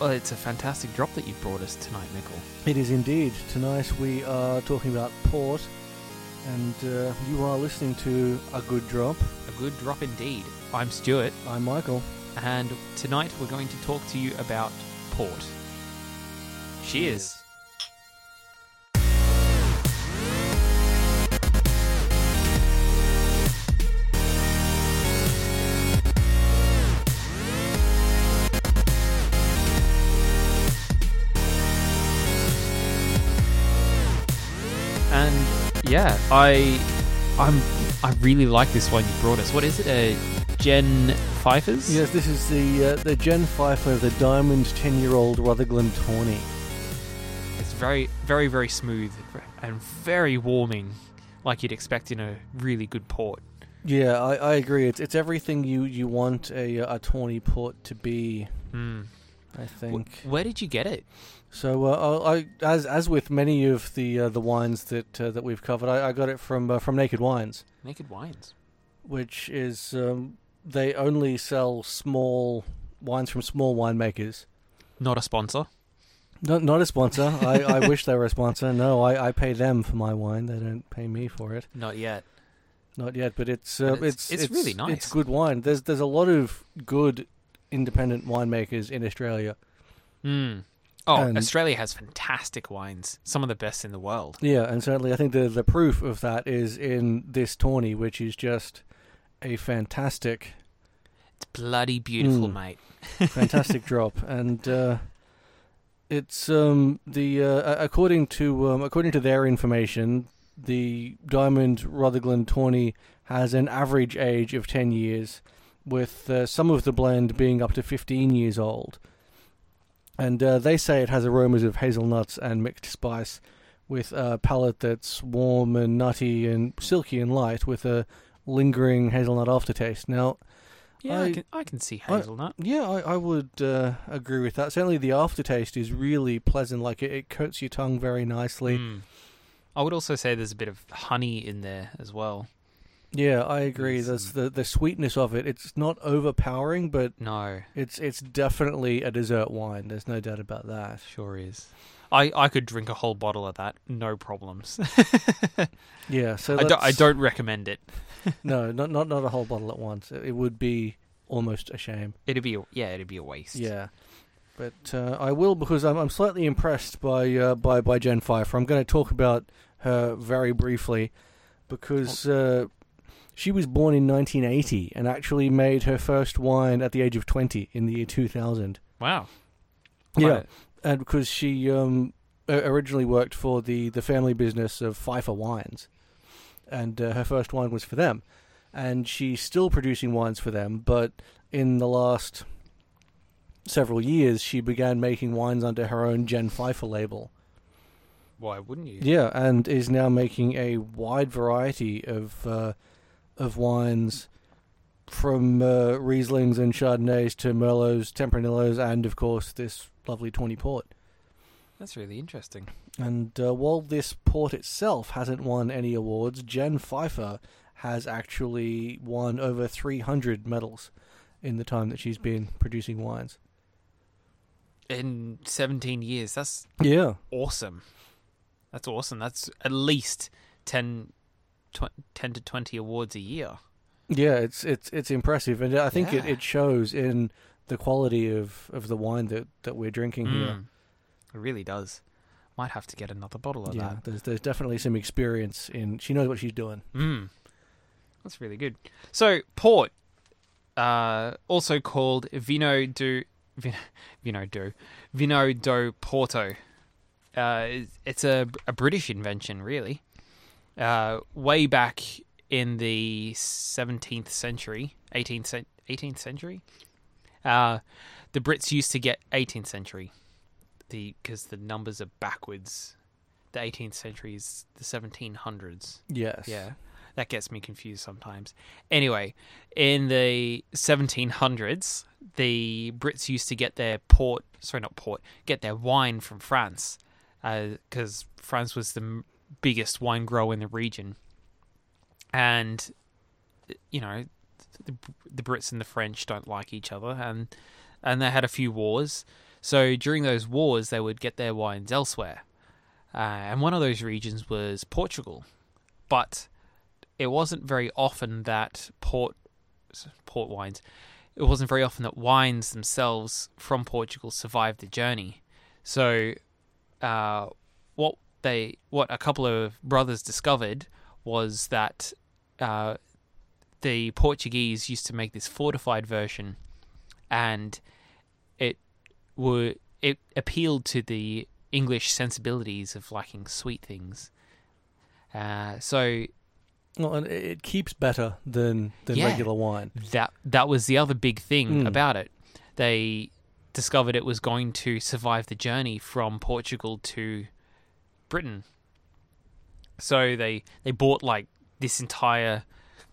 Well, it's a fantastic drop that you've brought us tonight, Mickle. It is indeed. Tonight we are talking about port, and uh, you are listening to A Good Drop. A good drop indeed. I'm Stuart, I'm Michael. and tonight we're going to talk to you about port. Cheers. I, I'm, I really like this one you brought us. What is it? A Jen Pfeiffer's? Yes, this is the uh, the Jen Pfeiffer, the Diamond 10 year old Rutherglen Tawny. It's very, very, very smooth and very warming, like you'd expect in a really good port. Yeah, I, I agree. It's it's everything you, you want a, a Tawny port to be, Mm. I Wh- think. Where did you get it? So, uh, I, as as with many of the uh, the wines that uh, that we've covered, I, I got it from uh, from Naked Wines. Naked Wines. which is um, they only sell small wines from small winemakers. Not a sponsor. Not not a sponsor. I, I wish they were a sponsor. No, I, I pay them for my wine. They don't pay me for it. Not yet. Not yet, but it's uh, And it's- it's, it's really nice. It's good wine. There's there's a lot of good independent winemakers in Australia. Mm. Oh, And- Australia has fantastic wines. Some of the best in the world. Yeah, and certainly I think the the proof of that is in this Tawny, which is just a fantastic It's bloody beautiful, Mm. mate. fantastic drop, and uh, it's um, the uh, according to um, according to their information, the Diamond Rutherglen Tawny has an average age of ten years, with uh, some of the blend being up to fifteen years old. And uh, they say it has aromas of hazelnuts and mixed spice, with a palate that's warm and nutty and silky and light, with a lingering hazelnut aftertaste. Now, Yeah, I, I- can I can see I- hazelnut. yeah, I, I would uh, agree with that. Certainly, the aftertaste is really pleasant. Like it, it coats your tongue very nicely. Mm. I would also say there's a bit of honey in there as well. Yeah, I agree. Yes, There's the the sweetness of it. It's not overpowering, but No, it's it's definitely a dessert wine. There's no doubt about that. sure is. I, I could drink a whole bottle of that, no problems. Yeah, so I, don't, I let's- don't recommend it. No, not not not a whole bottle at once. It would be almost a shame. It'd be a, yeah, it'd be a waste. Yeah, but uh, I will because I'm I'm slightly impressed by uh, by by Jen Pfeiffer. I'm going to talk about her very briefly because uh, she was born in 1980 and actually made her first wine at the age of 20 in the year 2000. Wow. Yeah, and because she um, originally worked for the the family business of Pfeiffer Wines, and uh, her first wine was for them, and she's still producing wines for them. But in the last several years, she began making wines under her own Jen Pfeiffer label. Why wouldn't you? Yeah, and is now making a wide variety of uh, of wines. From uh, Rieslings and Chardonnays to Merlots, Tempranillos, and of course this lovely Tawny Port. That's really interesting. And uh, while this port itself hasn't won any awards, Jen Pfeiffer has actually won over 300 medals in the time that she's been producing wines. In 17 years, that's Yeah. awesome. That's awesome. That's at least 10, tw- 10 to 20 awards a year. Yeah, it's it's it's impressive and I think it, Yeah. it shows in the quality of, of the wine that, that we're drinking here. Mm. It really does. Might have to get another bottle of Yeah, that. there's there's definitely some experience in she knows what she's doing. Mm. That's really good. So, port, uh, also called Vino do Vino, Vino do Vino do Porto. Uh, it's- it's a, a British invention, really. Uh, way back in the 17th century, 18th, cen- 18th century, uh, the Brits used to get 18th century, the because the numbers are backwards. The 18th century is the 1700s. Yes. Yeah, that gets me confused sometimes. Anyway, in the 1700s, the Brits used to get their port, sorry, not port, get their wine from France, because France was the biggest wine grower in the region. And, you know, the, the Brits and the French don't like each other, and and they had a few wars. So during those wars, they would get their wines elsewhere. Uh, and one of those regions was Portugal. But it wasn't very often that port port wines it wasn't very often that wines themselves from Portugal survived the journey. So, uh, what they what a couple of brothers discovered was that uh, the Portuguese used to make this fortified version, and it would it appealed to the English sensibilities of liking sweet things. Uh, so Well, and it it keeps better than than Yeah. regular wine. that that was the other big thing Mm. about it. They discovered it was going to survive the journey from Portugal to Britain. So they they bought like this entire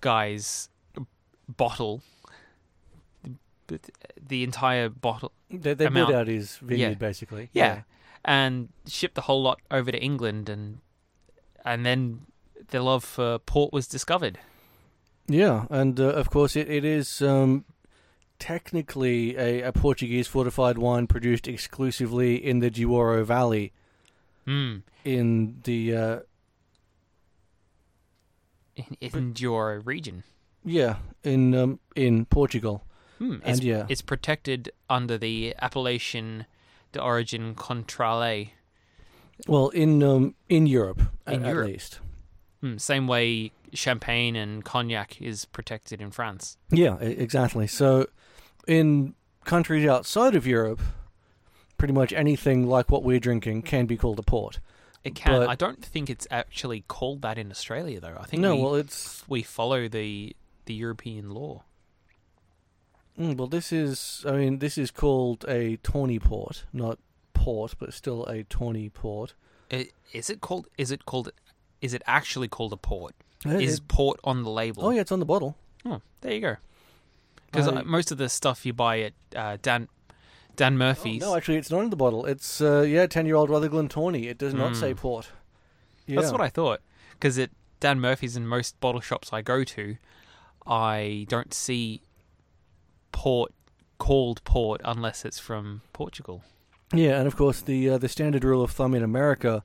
guy's bottle but the entire bottle They they Amount. bought out his vineyard Yeah. basically. yeah, and shipped the whole lot over to England and and then their love for port was discovered. Yeah, and uh, of course it, it is um, technically a, a Portuguese fortified wine produced exclusively in the Douro Valley Mm. in the uh, In, in your region. yeah in um, in Portugal. Hmm, And it's, yeah. it's protected under the appellation de origin contrôlée. Well, in um, in Europe, In at Europe. least. Hmm, same way champagne and cognac is protected in France. Yeah, exactly. So, in countries outside of Europe, pretty much anything like what we're drinking can be called a port. It can. But- I don't think it's actually called that in Australia, though. I think No, we, well, it's we follow the the European law. mm, well, this is. I mean, this is called a tawny port, not port, but still a tawny port. I- Is it called? Is it called? Is it actually called a port? It- Is it- port on the label? oh yeah, it's on the bottle. Oh, there you go. Because I- most of the stuff you buy at uh, Dan Dan Oh, Murphy's. no, actually, it's not in the bottle. It's uh, yeah, ten-year-old Rutherglen tawny. It does not Mm. say port. Yeah. That's what I thought. Because at Dan Murphy's and most bottle shops I go to, I don't see port called port unless it's from Portugal. Yeah, and of course the uh, the standard rule of thumb in America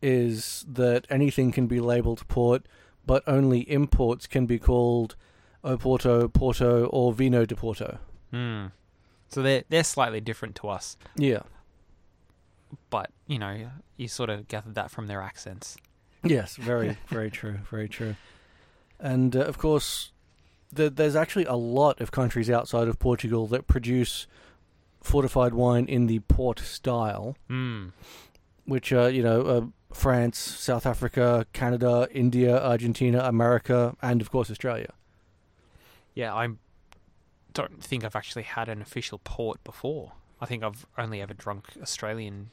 is that anything can be labeled port, but only imports can be called Oporto, Porto, or Vino de Porto. Hmm. So they're they're slightly different to us, Yeah. but you know you sort of gathered that from their accents. Yes, very, very true, very true. And uh, of course, the, there's actually a lot of countries outside of Portugal that produce fortified wine in the port style, Hmm. which are you know uh, France, South Africa, Canada, India, Argentina, America, and of course Australia. Yeah, I don't think I've actually had an official port before. I think I've only ever drunk Australian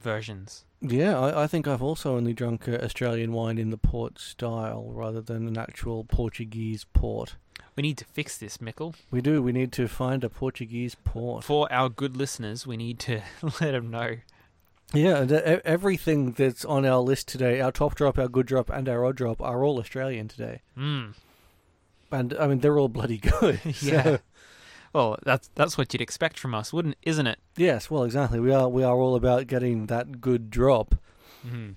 versions. Yeah, I, I think I've also only drunk uh, Australian wine in the port style rather than an actual Portuguese port. We need to fix this, Mickle. We do. We need to find a Portuguese port. For our good listeners, we need to let them know. Yeah, uh, everything that's on our list today, our top drop, our good drop, and our odd drop, are all Australian today. Mm. And I mean, they're all bloody good. So, Yeah. Well, that's that's what you'd expect from us, wouldn't? Isn't it? yes. Well, exactly. We are. We are all about getting that good drop. Mm.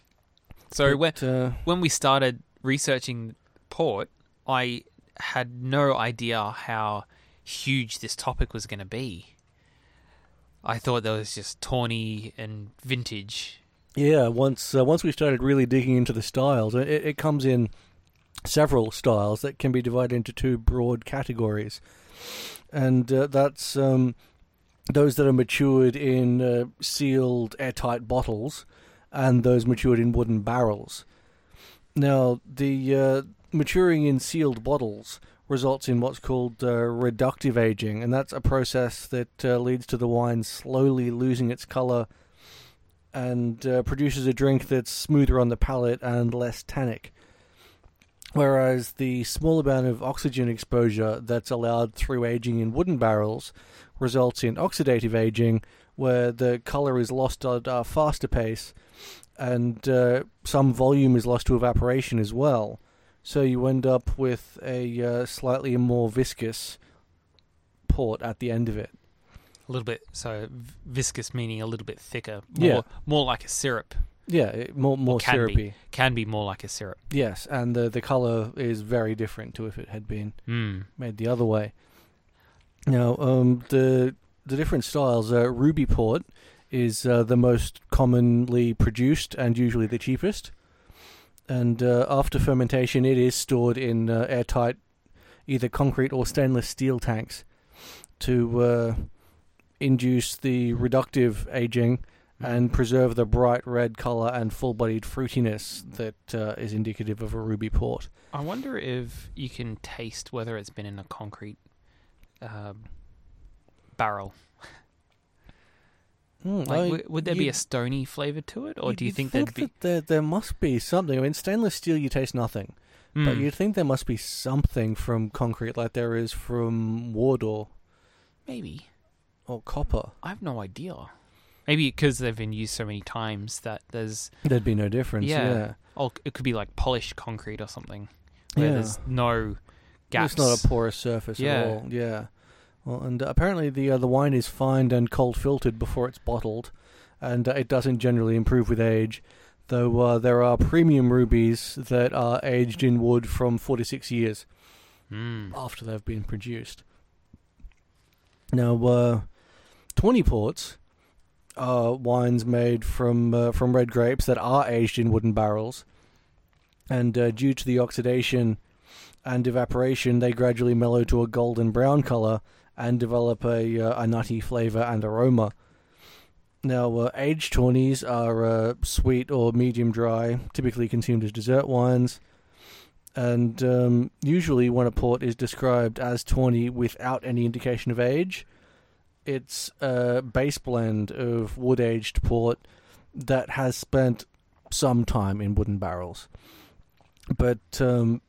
So when uh, when we started researching port, I had no idea how huge this topic was going to be. I thought there was just tawny and vintage. Yeah, once uh, once we started really digging into the styles, it, it comes in several styles that can be divided into two broad categories, and uh, that's um, those that are matured in uh, sealed, airtight bottles, and those matured in wooden barrels. Now, the uh, maturing in sealed bottles results in what's called uh, reductive aging, and that's a process that uh, leads to the wine slowly losing its color and uh, produces a drink that's smoother on the palate and less tannic. Whereas the small amount of oxygen exposure that's allowed through aging in wooden barrels results in oxidative aging, where the color is lost at a faster pace and uh, some volume is lost to evaporation as well. So you end up with a uh, slightly more viscous port at the end of it. A little bit so viscous meaning a little bit thicker. More, Yeah. more like a syrup. Yeah, it, more more can be. syrupy. Can be more like a syrup. Yes, and the the color is very different to if it had been Mm. made the other way. Now, um, the the different styles. Uh, Ruby port is uh, the most commonly produced and usually the cheapest. And uh, after fermentation, it is stored in uh, airtight, either concrete or stainless steel tanks, to uh, induce the reductive aging and preserve the bright red color and full-bodied fruitiness that uh, is indicative of a ruby port. I wonder if you can taste whether it's been in a concrete um, barrel. Mm, Like, I- w- would there be a stony flavor to it, or do you you'd think there'd be? that there there must be something? I mean, stainless steel you taste nothing, but Hmm, you'd think there must be something from concrete, like there is from wood or maybe or copper. I have no idea. Maybe because they've been used so many times that there's There'd be no difference. Yeah. Yeah, oh, it could be like polished concrete or something where Yeah. there's no gaps. it's not a porous surface Yeah. at all. Yeah. Well, and apparently the uh, the wine is fined and cold filtered before it's bottled, and uh, it doesn't generally improve with age. Though uh, there are premium rubies that are aged in wood from four to six years. Mm. after they've been produced. Now, uh, tawny ports are wines made from uh, from red grapes that are aged in wooden barrels, and uh, due to the oxidation and evaporation, they gradually mellow to a golden brown color and develop a uh, a nutty flavor and aroma. Now, uh, aged tawnies are uh, sweet or medium dry, typically consumed as dessert wines and um, usually when a port is described as tawny without any indication of age, it's a base blend of wood aged port that has spent some time in wooden barrels. But um,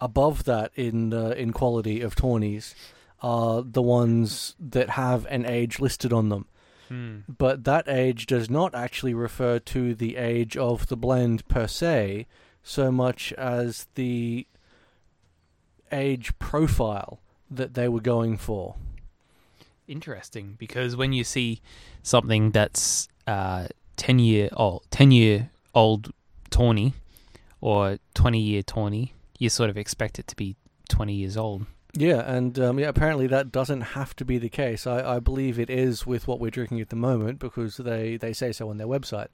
above that in uh, in quality of tawnies are the ones that have an age listed on them Hmm. but that age does not actually refer to the age of the blend per se, so much as the age profile that they were going for. Interesting, because when you see something that's uh, ten year old, ten year old tawny, or twenty year tawny, you sort of expect it to be twenty years old. Yeah, and um, yeah, apparently that doesn't have to be the case. I, I believe it is with what we're drinking at the moment because they, they say so on their website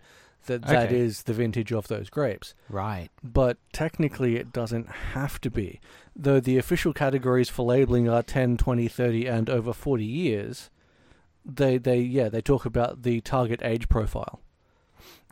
that that Okay. is the vintage of those grapes. Right. but technically it doesn't have to be. Though the official categories for labeling are 10, 20, 30 and over 40 years, they they yeah, they talk about the target age profile,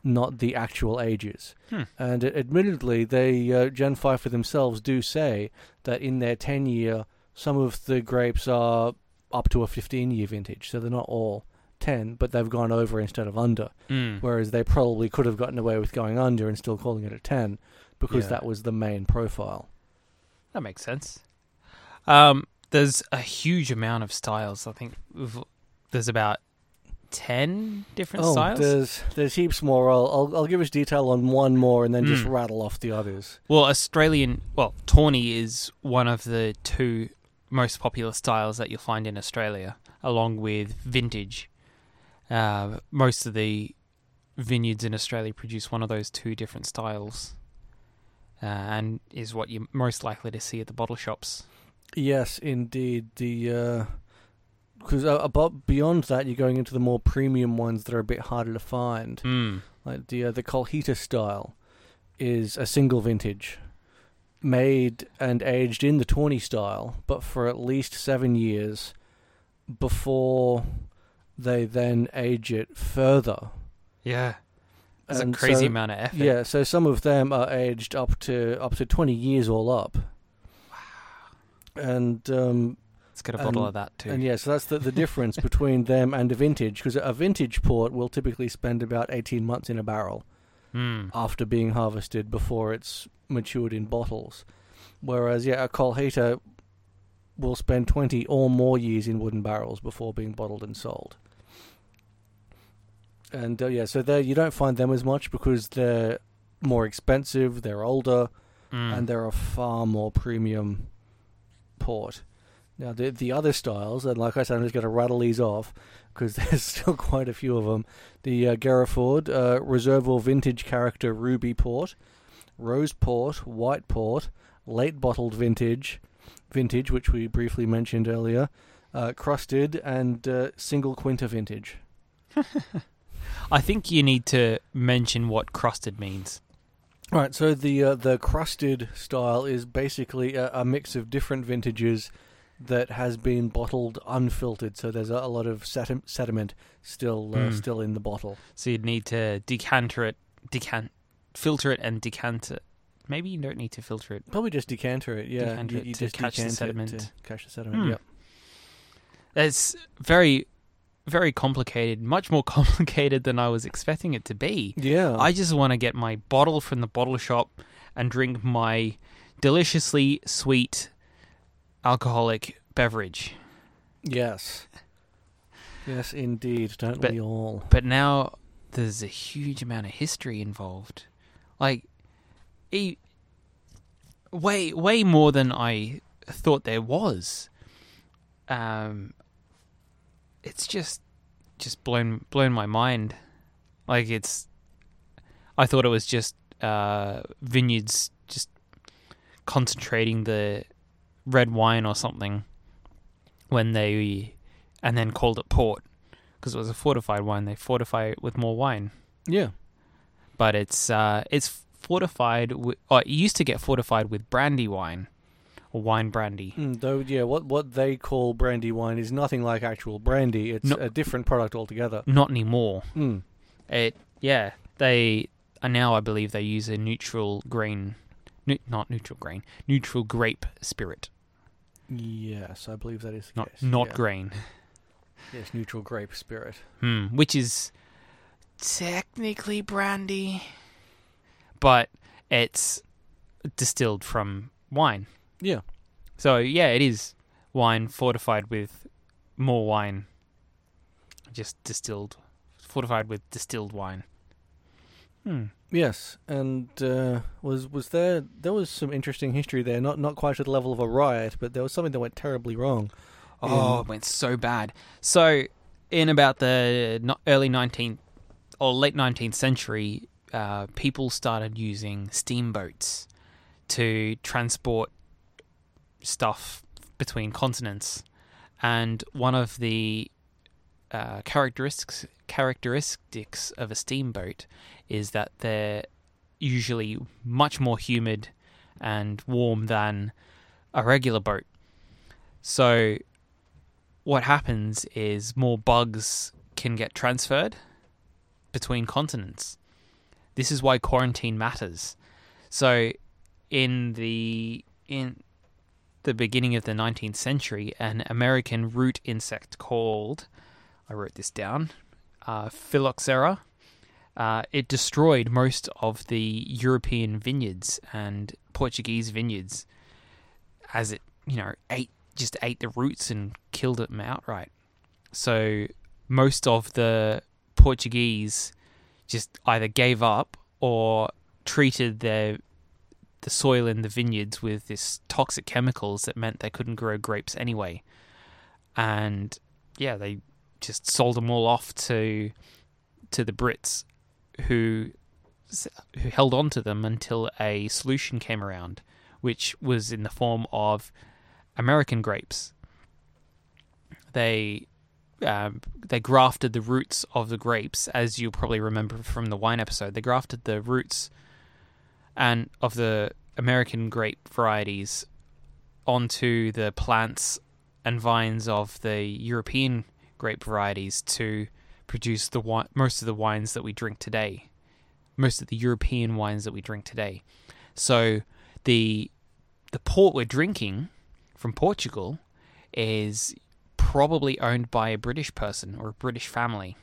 not the actual ages. Hmm. And admittedly, they uh, Jen Pfeiffer themselves do say that in their 10 year some of the grapes are up to a 15 year vintage, so they're not all 10, but they've gone over instead of under Mm. whereas they probably could have gotten away with going under and still calling it a 10 because Yeah. that was the main profile. That makes sense. Um, there's a huge amount of styles. I think there's about ten different oh, styles. there's there's heaps more. I'll, I'll I'll give us detail on one more and then just Mm. rattle off the others. Well, Australian, well, tawny is one of the two most popular styles that you'll find in Australia, along with vintage. Uh, most of the vineyards in Australia produce one of those two different styles, uh, and is what you're most likely to see at the bottle shops. Yes, indeed. The because uh, above beyond that, you're going into the more premium ones that are a bit harder to find. Mm. Like the uh, the Colheita style is a single vintage, made and aged in the tawny style, but for at least seven years before they then age it further. Yeah, there's And a crazy so- amount of effort. Yeah, so some of them are aged up to up to twenty years all up. Wow. And um, let's get a bottle and- of that too. and yeah, so that's the, the difference between them and a vintage, because a vintage port will typically spend about eighteen months in a barrel. Mm. after being harvested before it's matured in bottles. Whereas, yeah, a Colheita will spend 20 or more years in wooden barrels before being bottled and sold. And uh, yeah, so there you don't find them as much because they're more expensive, they're older, Mm. and they're a far more premium port. Now the the other styles, and like I said, I'm just going to rattle these off because there's still quite a few of them. The uh, Garrafeira uh, Reservoir Vintage Character Ruby Port, Rose Port, White Port, Late Bottled Vintage, Vintage, which we briefly mentioned earlier, uh, Crusted, and uh, Single Quinta Vintage. I think you need to mention what crusted means. Right, so the uh, the crusted style is basically a, a mix of different vintages that has been bottled unfiltered. So there's a, a lot of sedi- sediment still uh, Mm. still in the bottle. So you'd need to decanter it, decant, filter it, and decant it. Maybe you don't need to filter it. Probably just decanter it. Yeah, Decanter you, it you to just catch the sediment. to catch the sediment. Hmm. Yep. It's very, very complicated. Much more complicated than I was expecting it to be. Yeah. I just want to get my bottle from the bottle shop and drink my deliciously sweet alcoholic beverage. yes. Yes, indeed. Don't But- we all? But now there's a huge amount of history involved. Like, e- way way more than I thought there was. Um, it's just just blown blown my mind. Like it's, I thought it was just uh, vineyards just concentrating the red wine or something when they and then called it port because it was a fortified wine. They fortify it with more wine, Yeah. but it's uh, it's fortified. With, oh, it used to get fortified with brandy wine or wine brandy. Mm, though, yeah, what what they call brandy wine is nothing like actual brandy. It's No. a different product altogether. Not anymore. Mm. It yeah they and now I believe they use a neutral grain, nu- not neutral grain, neutral grape spirit, Yes, I believe that is the not case. not yeah. grain. Yes, neutral grape spirit. Hmm, which is technically brandy, but it's distilled from wine. Yeah. So yeah, it is wine fortified with more wine, just distilled, fortified with distilled wine. Hmm. Yes, and uh, was was there there was some interesting history there. Not not quite at the level of a riot, but there was something that went terribly wrong. Oh, in- it went so bad. So, in about the early 19th or late 19th century, uh, people started using steamboats to transport stuff between continents. And one of the uh, characteristics characteristics of a steamboat is that they're usually much more humid and warm than a regular boat. So what happens is more bugs can get transferred between continents. This is why quarantine matters. So in the in the beginning of the 19th century, an American root insect called I wrote this down, uh, Phylloxera. Uh, it destroyed most of the European vineyards and Portuguese vineyards as it, you know, ate just ate the roots and killed them outright. So most of the Portuguese just either gave up or treated their the soil in the vineyards with this toxic chemicals that meant they couldn't grow grapes anyway. And yeah, they just sold them all off to to the Brits who who held on to them until a solution came around which was in the form of American grapes. They um, they grafted the roots of the grapes, as you'll probably remember from the wine episode. They grafted the roots and of the American grape varieties onto the plants and vines of the European grape varieties to produce the wi- most of the wines that we drink today. Most of the European wines that we drink today. So the the port we're drinking from Portugal is probably owned by a British person or a British family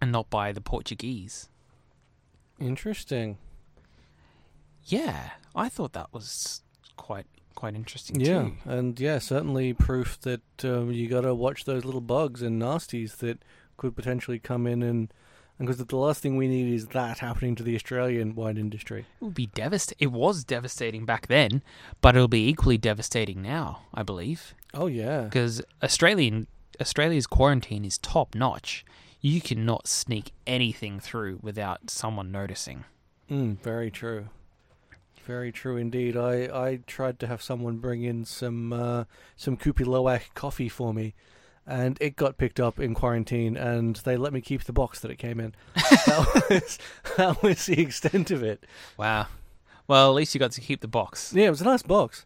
and not by the Portuguese. Interesting. Yeah, I thought that was quite quite interesting Yeah, too. and yeah, certainly proof that um, you got to watch those little bugs and nasties that could potentially come in and because the last thing we need is that happening to the Australian wine industry. It would be devastating. It was devastating back then, but it'll be equally devastating now, I believe. Oh yeah. because Australian Australia's quarantine is top notch. You cannot sneak anything through without someone noticing. Mm, very true. Very true indeed. I, I tried to have someone bring in some uh, some Kopi Luwak coffee for me, and it got picked up in quarantine, and they let me keep the box that it came in. that was that was the extent of it. Wow. Well, at least you got to keep the box, Yeah, it was a nice box.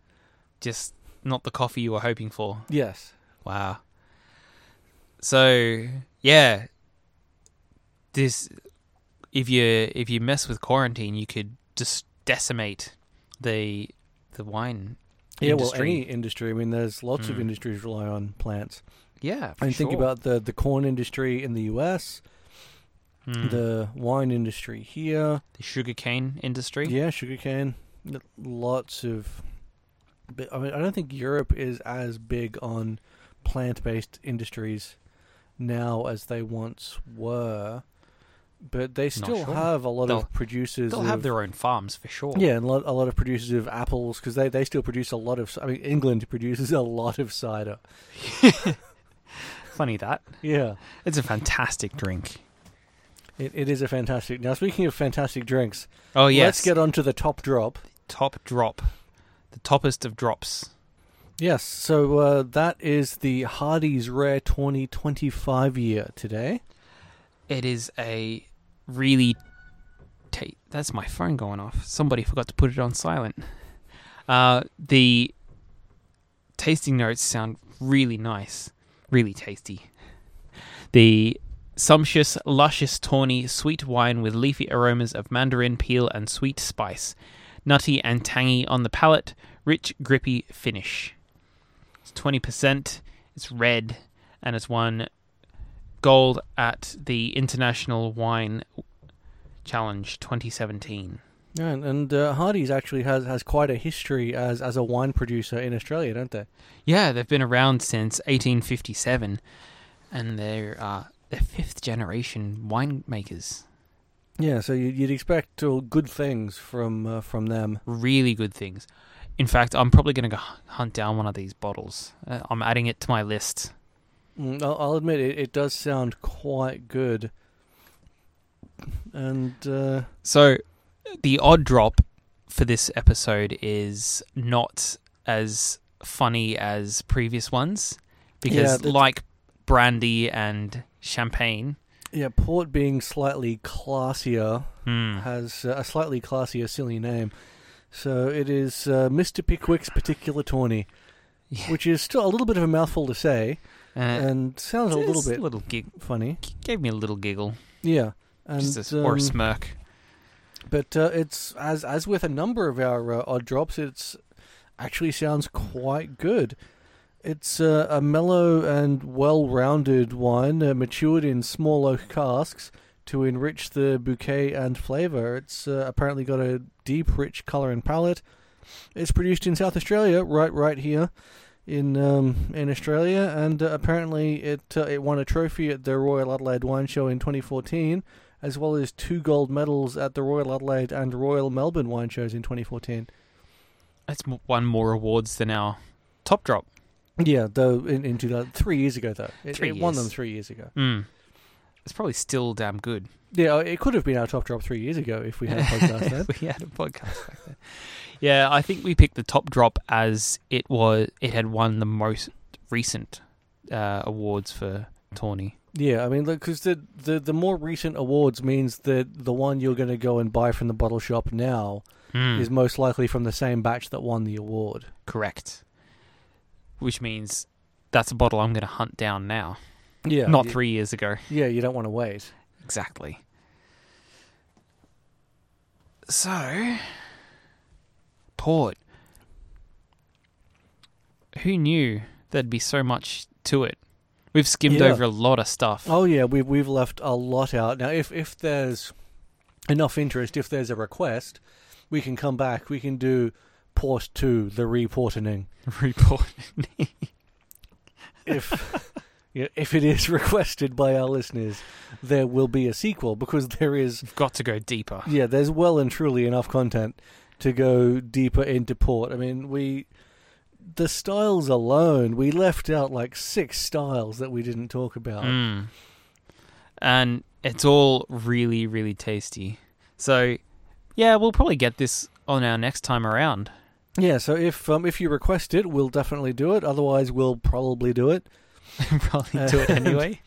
just not the coffee you were hoping for. Yes. Wow. So yeah, this if you if you mess with quarantine, you could just decimate the the wine. Yeah, industry. well, any industry. I mean, there's lots of Mm. industries rely on plants. Yeah, I mean, think about the the corn industry in the U.S., Mm. the wine industry here. the sugarcane industry. Yeah, sugarcane. Lots of. But I mean, I don't think Europe is as big on plant-based industries now as they once were, but they still sure. have a lot They'll- of producers. They'll of, have their own farms for sure. yeah, and a lot, a lot of producers of apples because they, they still produce a lot of. I mean, England produces a lot of cider. Funny that. Yeah, It's a fantastic drink. it, it is a fantastic. Now, speaking of fantastic drinks, Oh yes. let's get on to the top drop. top drop. The toppest of drops. Yes, so uh, that is the Hardy's Rare 2025 year today. It is a really ta- that's my phone going off. Somebody forgot to put it on silent. Uh, the tasting notes sound really nice, really tasty. The sumptuous, luscious, tawny, sweet wine with leafy aromas of mandarin peel and sweet spice, nutty and tangy on the palate, rich, grippy finish. It's twenty percent. It's red, and it's won gold at the International Wine Challenge 2017. And, and uh, Hardy's actually has, has quite a history as, as a wine producer in Australia, don't they? Yeah, they've been around since 1857, and they're uh, they're fifth generation winemakers. Yeah, so you, you'd expect good things from uh, from them. Really good things. In fact, I'm probably going to go hunt down one of these bottles. Uh, I'm adding it to my list. Mm, I'll, I'll admit it, it does sound quite good. And uh, So, the odd drop for this episode is not as funny as previous ones because, Yeah, like brandy and champagne, yeah, port being slightly classier hmm, has uh, a slightly classier, silly name. So it is uh, Mr. Pickwick's particular tawny, Yeah. which is still a little bit of a mouthful to say, uh, and sounds a little bit little gig, funny. gave me a little giggle, Yeah, and just a, or a um, smirk. But uh, it's as as with a number of our uh, odd drops, it's actually sounds quite good. It's uh, a mellow and well-rounded wine, uh, matured in small oak casks to enrich the bouquet and flavor. It's uh, apparently got a deep, rich color and palate. It's produced in South Australia, right, right here in um, in Australia, and uh, apparently it uh, it won a trophy at the Royal Adelaide Wine Show in 2014 as well as two gold medals at the Royal Adelaide and Royal Melbourne wine shows in 2014. It's m- won more awards than our top drop. Yeah, though in, in 2000, three years ago though, it, it won them three years ago. Mm. It's probably still damn good. Yeah, it could have been our top drop three years ago if we had a podcast then. we had a podcast back then. Yeah, I think we picked the top drop as it was. It had won the most recent uh, awards for Tawny. Yeah, I mean, because the, the the more recent awards means that the one you're going to go and buy from the bottle shop now Mm. is most likely from the same batch that won the award. correct. Which means that's a bottle I'm going to hunt down now, Yeah, not you- three years ago. Yeah, you don't want to wait. Exactly. So, Who knew there'd be so much to it? We've skimmed Yeah. over a lot of stuff. Oh yeah, we've we've left a lot out. Now, if if there's enough interest, if there's a request, we can come back. We can do port two, the reporting. Report. If yeah, if it is requested by our listeners, there will be a sequel because there is We've got to go deeper. yeah, there's well and truly enough content to go deeper into port. I mean, we the styles alone, we left out like six styles that we didn't talk about. Mm. And it's all really, really tasty. So, yeah, we'll probably get this on our next time around. Yeah, so if um, if you request it, we'll definitely do it. Otherwise, we'll probably do it. probably do it anyway.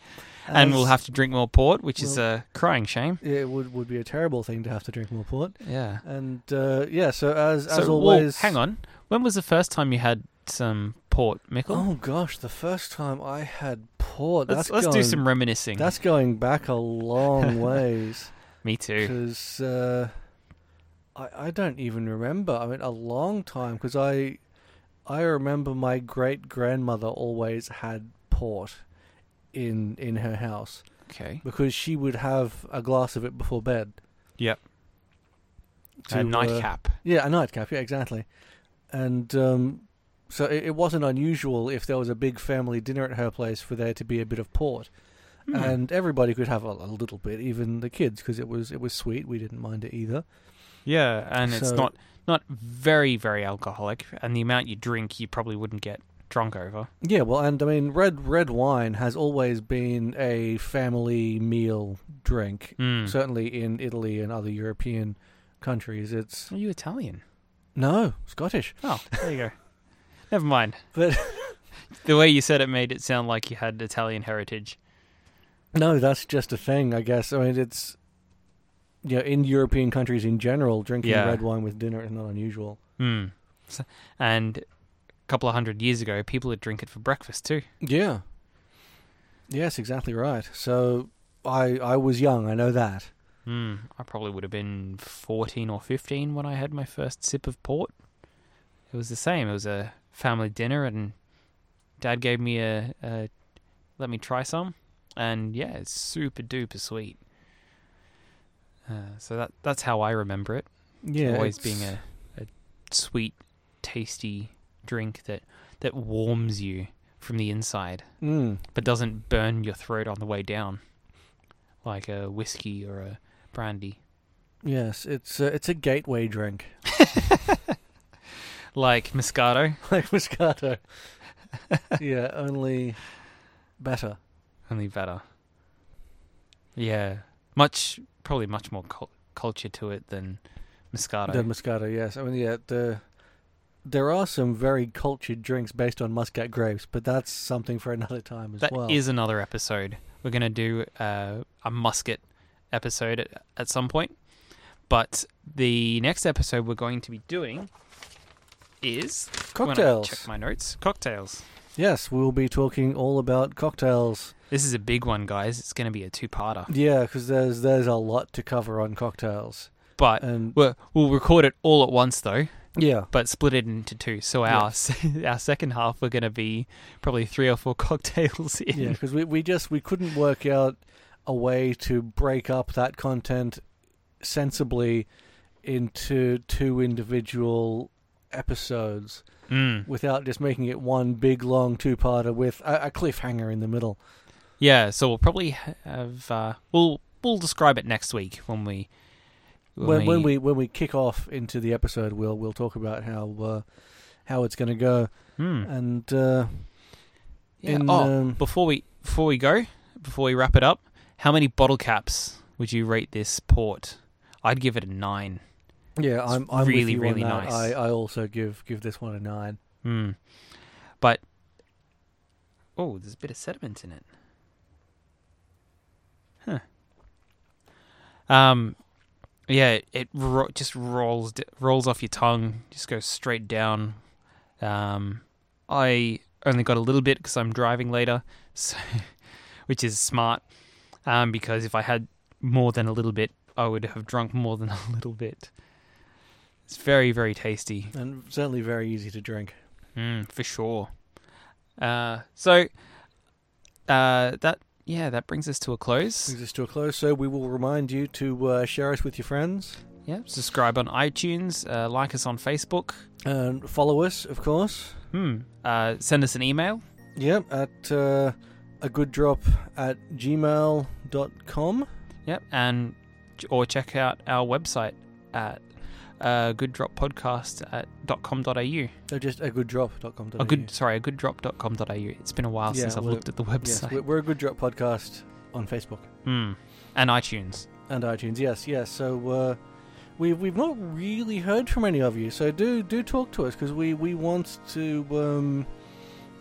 And we'll have to drink more port, which is a crying shame. It would would be a terrible thing to have to drink more port. Yeah. And uh, yeah, so as So, as well, always, hang on. When was the first time you had some port, Mickle? Oh gosh, the first time I had port. let's that's let's going, do some reminiscing. That's going back a long ways Me too. because uh, I I don't even remember. I mean, a long time because I I remember my great grandmother always had port in in her house Okay. because she would have a glass of it before bed. Yep. To, A uh, nightcap. Yeah, a nightcap. Yeah, exactly. And um, so it, it wasn't unusual if there was a big family dinner at her place for there to be a bit of port, Hmm. and everybody could have a, a little bit, even the kids, because it was it was sweet. We didn't mind it either. Yeah, and it's So- not not very very alcoholic, and the amount you drink, you probably wouldn't get drunk over. Yeah, well, and I mean, red red wine has always been a family meal drink. Mm. Certainly in Italy and other European countries, it's Are you Italian? no Scottish, Oh, there you go. Never mind. but The way you said it made it sound like you had Italian heritage. No, that's just a thing, I guess. I mean, it's yeah, in European countries in general, drinking Yeah. red wine with dinner is not unusual. So- And couple of hundred years ago, people would drink it for breakfast too. Yeah. Yes, exactly right. So I I was young, I know that. Hmm. I probably would have been 14 or 15 when I had my first sip of port. It was the same. It was a family dinner, and Dad gave me a, a let me try some, and yeah, it's super duper sweet. Uh, so that that's how I remember it. Yeah, always being a, a sweet, tasty drink that that warms you from the inside, Mm, but doesn't burn your throat on the way down, like a whiskey or a brandy. yes, it's uh, it's a gateway drink, Like Moscato, like Moscato. yeah, only better. only better. Yeah, much probably much more cul- culture to it than Moscato. Than Moscato, yes. I mean, yeah, the there are some very cultured drinks based on Muscat grapes, but that's something for another time as That is well. another episode. We're gonna do uh, a Muscat episode at, at some point, but the next episode we're going to be doing is when I cocktails. check my notes. Cocktails. Yes, we'll be talking all about cocktails. This is a big one, guys. It's going to be a two-parter, Yeah, because there's there's a lot to cover on cocktails, but and we'll, we'll record it all at once, though. Yeah, But split it into two. So our our second half, we're going to be probably three or four cocktails in. yeah, because we we just we couldn't work out a way to break up that content sensibly into two individual episodes Mm. without just making it one big long two-parter with a, a cliffhanger in the middle. Yeah, so we'll probably have uh, we'll we'll describe it next week when we when, when we when we kick off into the episode, we'll we'll talk about how uh, how it's going to go, Hmm. and uh, Yeah. in, oh, um, before we before we go, before we wrap it up, how many bottle caps would you rate this port? I'd give it a nine. yeah, It's I'm I'm really, really nice. I I also give give this one a nine. Hmm. But oh, there's a bit of sediment in it. Huh. Um, yeah, it, it ro- just rolls rolls off your tongue, just goes straight down. Um, I only got a little bit because I'm driving later, so which is smart. Um, because if I had more than a little bit, I would have drunk more than a little bit. It's very very tasty. and certainly very easy to drink. Mm, for sure. Uh, so uh, that yeah, that brings us to a close. Brings us to a close. So we will remind you to uh, share us with your friends Yeah, subscribe on iTunes, uh, like us on Facebook. and follow us, of course. Hmm. Uh, send us an email. Yep, at uh, a good drop at gmail.com. Yep, and or check out our website at uh, good drop podcast at .com.au. So just a good drop.com. A good, sorry, a good drop.com.au. It's been a while Yeah, since I've looked at the website. we're, we're a good drop podcast on Facebook Hmm. And iTunes. and iTunes. Yes, yes. So uh, we've we've not really heard from any of you. So do do talk to us because we we want to um,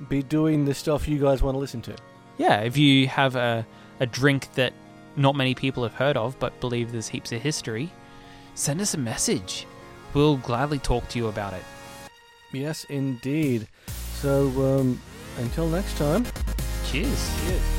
be doing the stuff you guys want to listen to. Yeah, if you have a, a drink that not many people have heard of but believe there's heaps of history, send us a message. We'll gladly talk to you about it. Yes, indeed. So um, until next time. Cheers. Cheers.